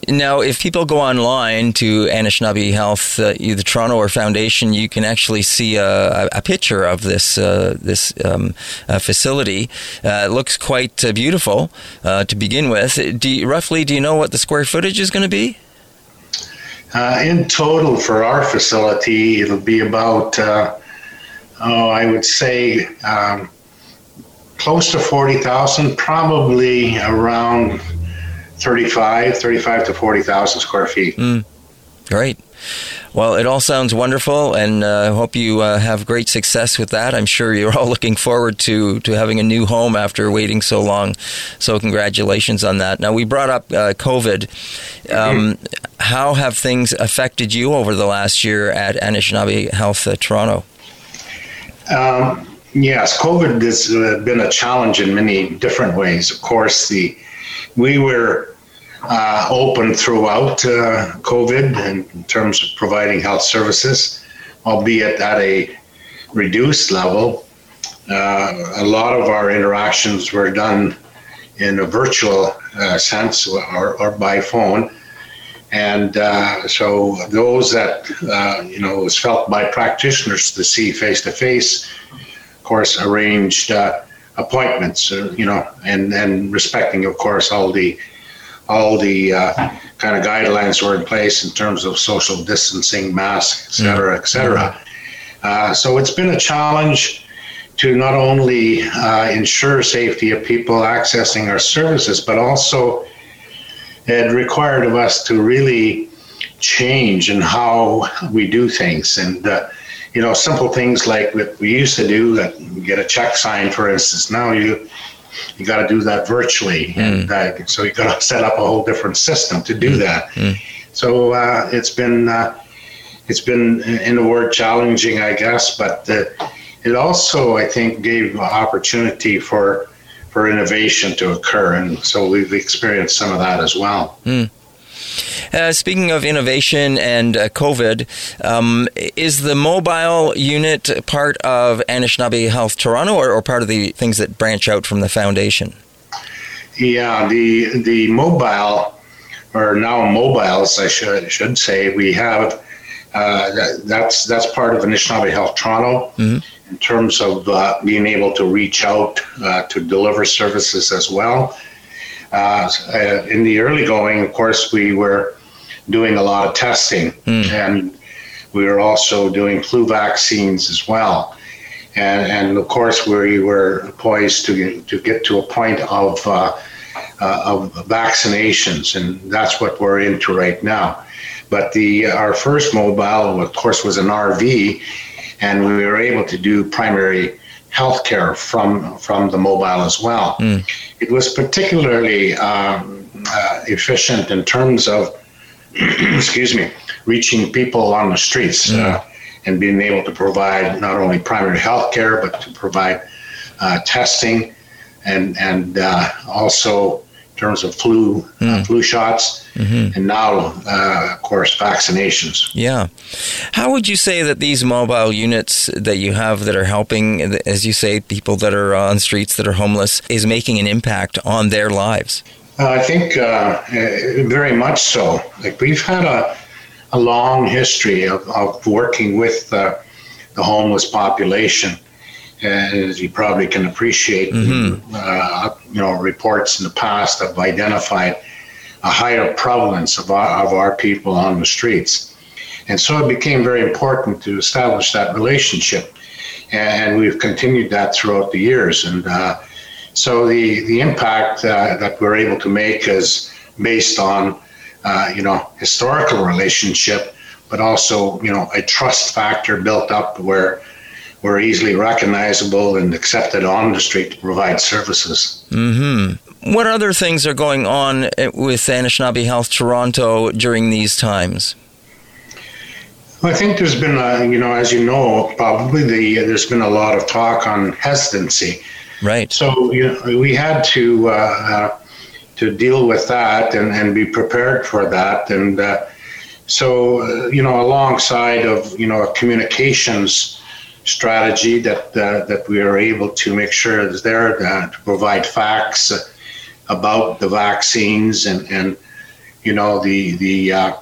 Now, if people go online to Anishnawbe Health, uh, the Toronto or Foundation, you can actually see a, a picture of this uh, this um, uh, facility. Uh, it looks quite uh, beautiful uh, to begin with. Do you, roughly, do you know what the square footage is going to be? in total, for our facility, it'll be about, oh, I would say, um, close to forty thousand, probably around 35, 35 to 40,000 square feet. Mm. Great. Well, it all sounds wonderful, and I uh, hope you uh, have great success with that. I'm sure you're all looking forward to, to having a new home after waiting so long. So, congratulations on that. Now, we brought up uh, COVID. Um, mm-hmm. How have things affected you over the last year at Anishnawbe Health uh, Toronto? Um, yes, COVID has uh, been a challenge in many different ways. Of course, the we were uh, open throughout uh, COVID in terms of providing health services, albeit at a reduced level. Uh, a lot of our interactions were done in a virtual uh, sense or, or, by phone. And uh, so those that, uh, you know, was felt by practitioners to see face to face, of course, arranged appointments, you know, and, and respecting, of course, all the all the uh, kind of guidelines were in place in terms of social distancing, masks, et cetera, et cetera. Uh, so it's been a challenge to not only uh, ensure safety of people accessing our services, but also it required of us to really change in how we do things. And, uh, you know, simple things like what we used to do, that get a check signed, for instance. Now you you got to do that virtually, mm. and uh, so you got to set up a whole different system to do mm. that. Mm. So uh, it's been uh, it's been in a word challenging, I guess, but uh, it also I think gave opportunity for for innovation to occur, and so we've experienced some of that as well. Uh, speaking of innovation and uh, COVID, um, is the mobile unit part of Anishnawbe Health Toronto or, or part of the things that branch out from the foundation? Yeah, the the mobile, or now mobiles, I should should say, we have. Uh, that, that's that's part of Anishnawbe Health Toronto mm-hmm. in terms of uh, being able to reach out uh, to deliver services as well. Uh, uh, in the early going, of course, we were doing a lot of testing, mm. and we were also doing flu vaccines as well. And, and of course, we were poised to get, to get to a point of uh, uh, of vaccinations, and that's what we're into right now. But the our first mobile, of course, was an RV, and we were able to do primary healthcare from from the mobile as well. Mm. It was particularly um, uh, efficient in terms of, excuse me, reaching people on the streets mm. uh, and being able to provide not only primary healthcare but to provide uh, testing and and uh, also terms of flu mm. uh, flu shots, mm-hmm. and now, uh, of course, vaccinations. Yeah. How would you say that these mobile units that you have that are helping, as you say, people that are on streets that are homeless, is making an impact on their lives? Uh, I think uh, very much so. Like we've had a a long history of, of working with the homeless population as you probably can appreciate, mm-hmm. uh, you know, reports in the past have identified a higher prevalence of our, of our people on the streets. And so it became very important to establish that relationship. And we've continued that throughout the years. And uh, so the, the impact uh, that we're able to make is based on, uh, you know, historical relationship, but also, you know, a trust factor built up where were easily recognizable and accepted on the street to provide services. Mm-hmm. What other things are going on with Anishnawbe Health Toronto during these times? Well, I think there's been, a, you know, as you know, probably the there's been a lot of talk on hesitancy. Right. So you know, we had to uh, uh, to deal with that and, and be prepared for that. And uh, so, uh, you know, alongside of you know communications strategy that uh, that we are able to make sure is there uh, to provide facts about the vaccines and and you know the the uh,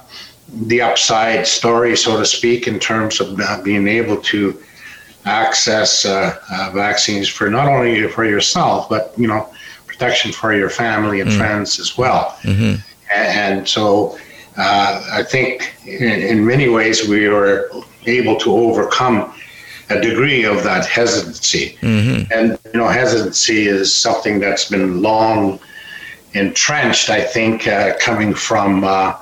the upside story, so to speak, in terms of uh, being able to access uh, uh, vaccines for not only for yourself but you know protection for your family and mm. friends as well. Mm-hmm. And, and, so I think in, in many ways we were able to overcome a degree of that hesitancy. Mm-hmm. And, you know, hesitancy is something that's been long entrenched, I think, uh, coming from, uh,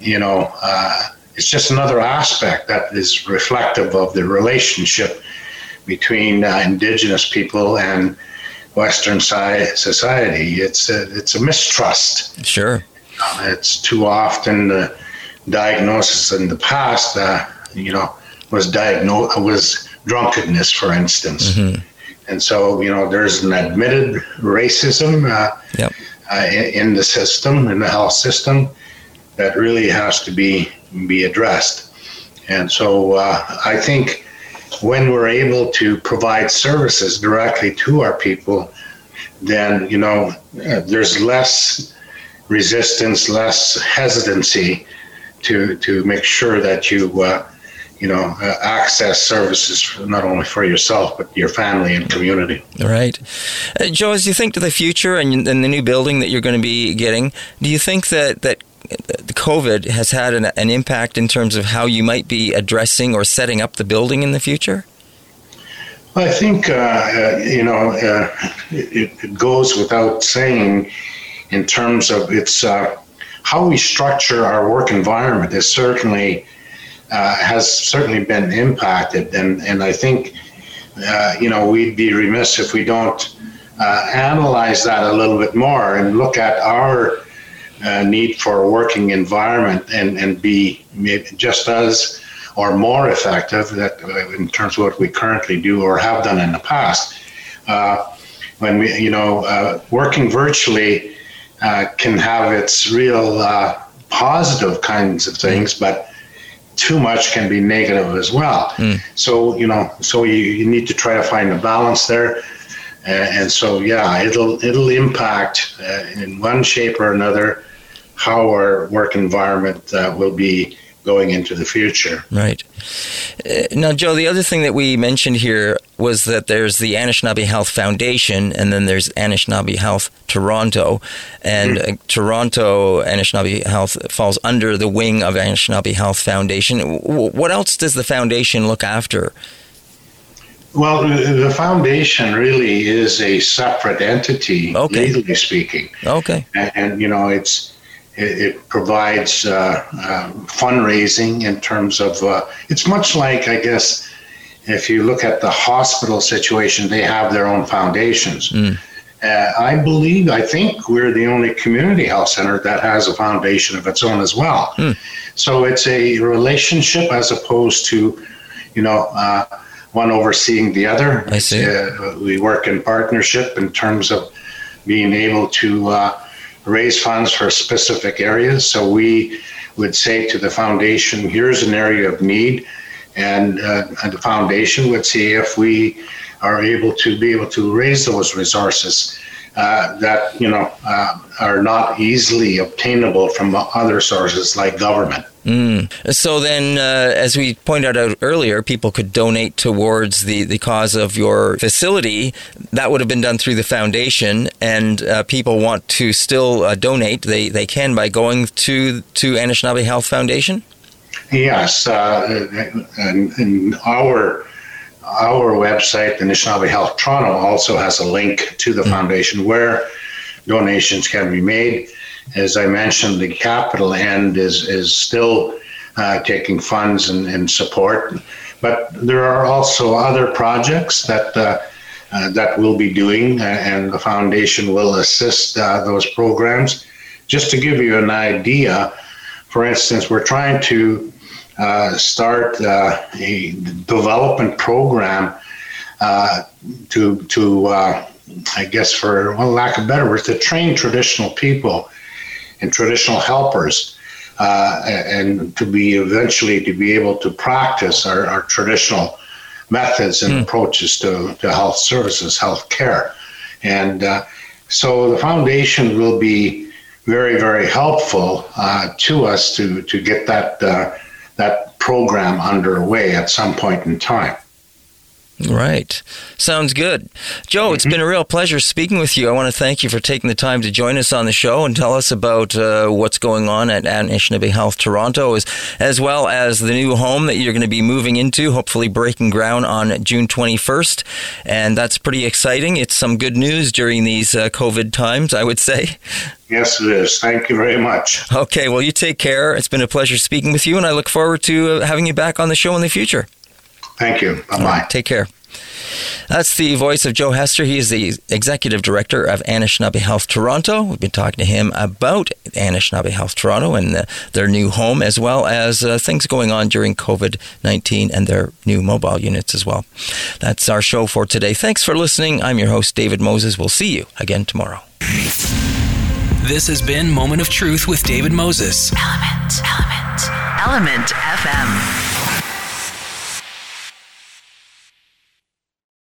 you know, uh, it's just another aspect that is reflective of the relationship between uh, Indigenous people and Western society. It's a, it's a mistrust. Sure. It's too often the diagnosis in the past, uh, you know, was diagnosed was drunkenness, for instance. Mm-hmm. And so, you know, there's an admitted racism uh, yep. uh, in, in, the system, in the health system, that really has to be be addressed. And so, uh, I think when we're able to provide services directly to our people, then you know, uh, there's less resistance, less hesitancy to to make sure that you uh, you know, uh, access services not only for yourself but your family and community. Right, uh, Joe. As you think to the future and, and, the new building that you're going to be getting, do you think that that the COVID has had an, an, impact in terms of how you might be addressing or setting up the building in the future? I think uh, uh you know uh, it, it, goes without saying in terms of its uh, how we structure our work environment is certainly uh, has certainly been impacted, and and I think uh, you know we'd be remiss if we don't uh, analyze that a little bit more and look at our uh, need for a working environment and and be just as or more effective that uh, in terms of what we currently do or have done in the past. when we, you know, working virtually can have its real positive kinds of things, but too much can be negative as well. Mm. So you know, so you, you need to try to find a balance there. Uh, and so yeah, it'll it'll impact uh, in one shape or another how our work environment uh, will be going into the future. Right. Uh, now, Joe, the other thing that we mentioned here was that there's the Anishnawbe Health Foundation, and then there's Anishnawbe Health Toronto, and mm-hmm. Toronto Anishnawbe Health falls under the wing of Anishnawbe Health Foundation. What else does the foundation look after? Well, the foundation really is a separate entity, okay. legally speaking. Okay. And, and you know, it's it, it provides uh, uh, fundraising in terms of uh, it's much like I guess if you look at the hospital situation, they have their own foundations. Mm. Uh, I believe, I think we're the only community health center that has a foundation of its own as well. Mm. So it's a relationship as opposed to, you know, uh, one overseeing the other. I see. Uh, we work in partnership in terms of being able to raise funds for specific areas. So we would say to the foundation, here's an area of need. And, uh, and the foundation would see if we are able to be able to raise those resources uh, that you know uh, are not easily obtainable from other sources like government. Mm. So then, uh, as we pointed out earlier, people could donate towards the, the cause of your facility. That would have been done through the foundation, and uh, people want to still uh, donate. They they can by going to to Anishnawbe Health Foundation. Yes, uh, and, and our our website, the Anishnawbe Health Toronto, also has a link to the mm. foundation where donations can be made as I mentioned, the capital end is is still uh, taking funds and, and, support, but there are also other projects that. Uh, uh, that we'll be doing, uh, and the foundation will assist uh, those programs. Just to give you an idea, for instance, we're trying to uh, start a development program to to I guess for lack of better words, to train traditional people and traditional helpers, uh, and to be eventually to be able to practice our, our traditional methods and mm. approaches to, to health services, health care. And uh, so the foundation will be very, very helpful uh, to us to, to get that, uh, that program underway at some point in time. Right. Sounds good. Joe, mm-hmm. it's been a real pleasure speaking with you. I want to thank you for taking the time to join us on the show and tell us about uh, what's going on at Anishnawbe Health Toronto, as, as well as the new home that you're going to be moving into, hopefully breaking ground on June 21st. And that's pretty exciting. It's some good news during these uh, COVID times, I would say. Yes, it is. Thank you very much. Okay, well, you take care. It's been a pleasure speaking with you, and I look forward to uh, having you back on the show in the future. Thank you. Bye bye. take care. That's the voice of Joe Hester. He is the executive director of Anishnawbe Health Toronto. We've been talking to him about Anishnawbe Health Toronto and the, their new home, as well as uh, things going on during COVID 19 and their new mobile units as well. That's our show for today. Thanks for listening. I'm your host, David Moses. We'll see you again tomorrow. This has been Moment of Truth with David Moses. Element, Element, Element FM.